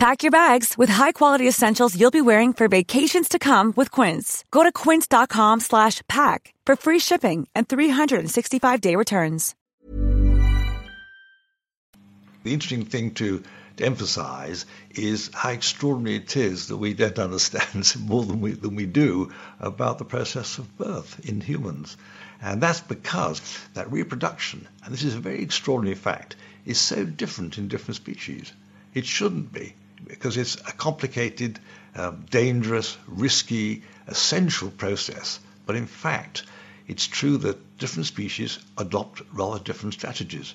Pack your bags with high-quality essentials you'll be wearing for vacations to come with Quince. Go to quince.com slash pack for free shipping and 365-day returns. The interesting thing to, to emphasize is how extraordinary it is that we don't understand more than we, than we do about the process of birth in humans. And that's because that reproduction, and this is a very extraordinary fact, is so different in different species. It shouldn't be because it's a complicated, um, dangerous, risky, essential process. But in fact, it's true that different species adopt rather different strategies.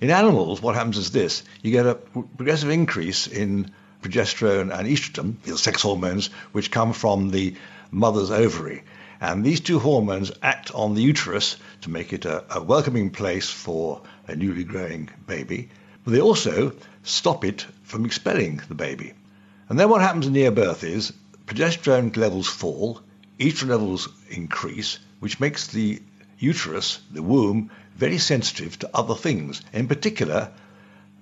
In animals, what happens is this you get a progressive increase in progesterone and estrogen, the sex hormones, which come from the mother's ovary. And these two hormones act on the uterus to make it a, a welcoming place for a newly growing baby. But they also stop it from expelling the baby. And then what happens near birth is progesterone levels fall, estrogen levels increase, which makes the uterus, the womb, very sensitive to other things, in particular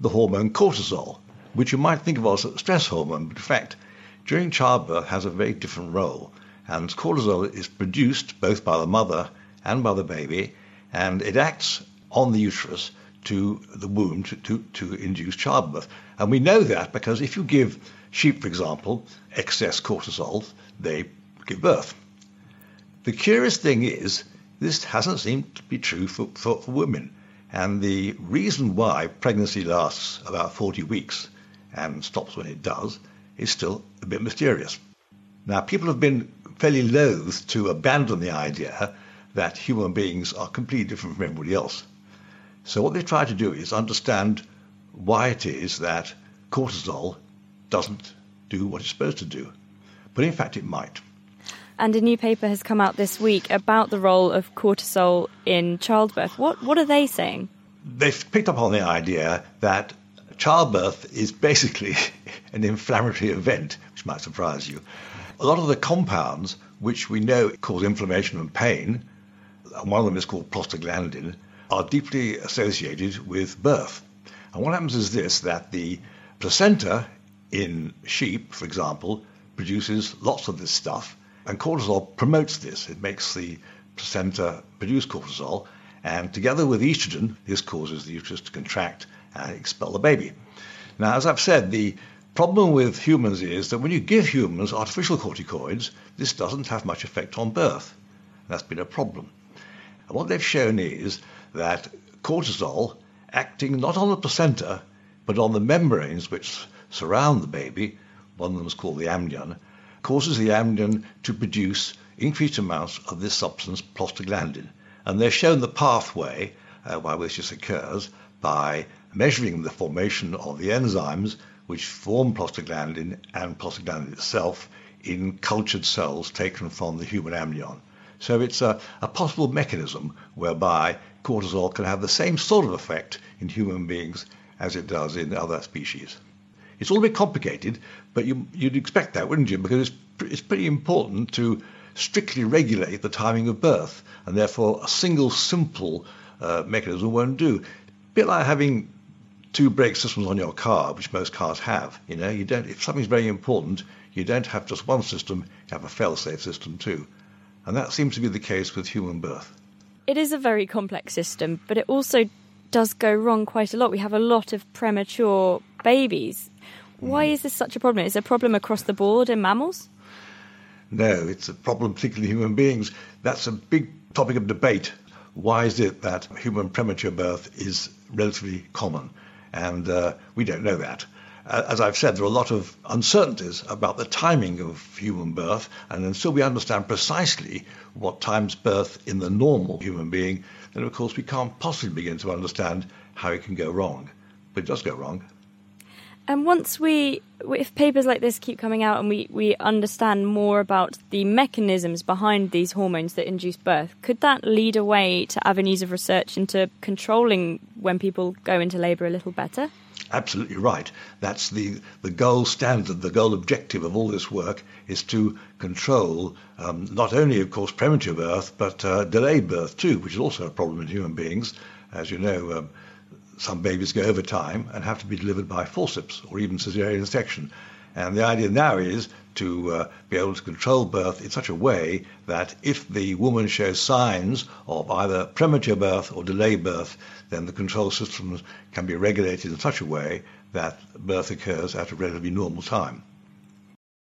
the hormone cortisol, which you might think of as a stress hormone, but in fact, during childbirth has a very different role. And cortisol is produced both by the mother and by the baby, and it acts on the uterus to the womb to, to, to induce childbirth. And we know that because if you give sheep, for example, excess cortisol, they give birth. The curious thing is, this hasn't seemed to be true for, for, for women. And the reason why pregnancy lasts about 40 weeks and stops when it does is still a bit mysterious. Now, people have been fairly loath to abandon the idea that human beings are completely different from everybody else. So what they try to do is understand why it is that cortisol doesn't do what it's supposed to do. But in fact, it might. And a new paper has come out this week about the role of cortisol in childbirth. What, what are they saying? They've picked up on the idea that childbirth is basically an inflammatory event, which might surprise you. A lot of the compounds which we know cause inflammation and pain, and one of them is called prostaglandin, are deeply associated with birth. And what happens is this that the placenta in sheep, for example, produces lots of this stuff, and cortisol promotes this. It makes the placenta produce cortisol, and together with estrogen, this causes the uterus to contract and expel the baby. Now, as I've said, the problem with humans is that when you give humans artificial corticoids, this doesn't have much effect on birth. That's been a problem. And what they've shown is that cortisol, acting not on the placenta, but on the membranes which surround the baby, one of them is called the amnion, causes the amnion to produce increased amounts of this substance, prostaglandin. And they've shown the pathway uh, by which this occurs by measuring the formation of the enzymes which form prostaglandin and prostaglandin itself in cultured cells taken from the human amnion. So it's a, a possible mechanism whereby cortisol can have the same sort of effect in human beings as it does in other species. It's all a bit complicated, but you, would expect that, wouldn't you? Because it's, it's pretty important to strictly regulate the timing of birth, and therefore a single simple uh, mechanism won't do. A bit like having two brake systems on your car, which most cars have. You know, you don't. If something's very important, you don't have just one system; you have a fail-safe system too, and that seems to be the case with human birth. It is a very complex system, but it also does go wrong quite a lot. We have a lot of premature babies. Why is this such a problem? Is it a problem across the board in mammals? No, it's a problem particularly in human beings. That's a big topic of debate. Why is it that human premature birth is relatively common? And uh, we don't know that. As I've said, there are a lot of uncertainties about the timing of human birth, and until we understand precisely what times birth in the normal human being, then of course we can't possibly begin to understand how it can go wrong. But it does go wrong. And once we, if papers like this keep coming out and we, we understand more about the mechanisms behind these hormones that induce birth, could that lead away to avenues of research into controlling when people go into labour a little better? Absolutely right. That's the, the gold standard, the goal objective of all this work is to control um, not only, of course, premature birth, but uh, delayed birth too, which is also a problem in human beings. As you know, um, some babies go over time and have to be delivered by forceps or even cesarean section. And the idea now is to uh, be able to control birth in such a way that if the woman shows signs of either premature birth or delayed birth, then the control systems can be regulated in such a way that birth occurs at a relatively normal time.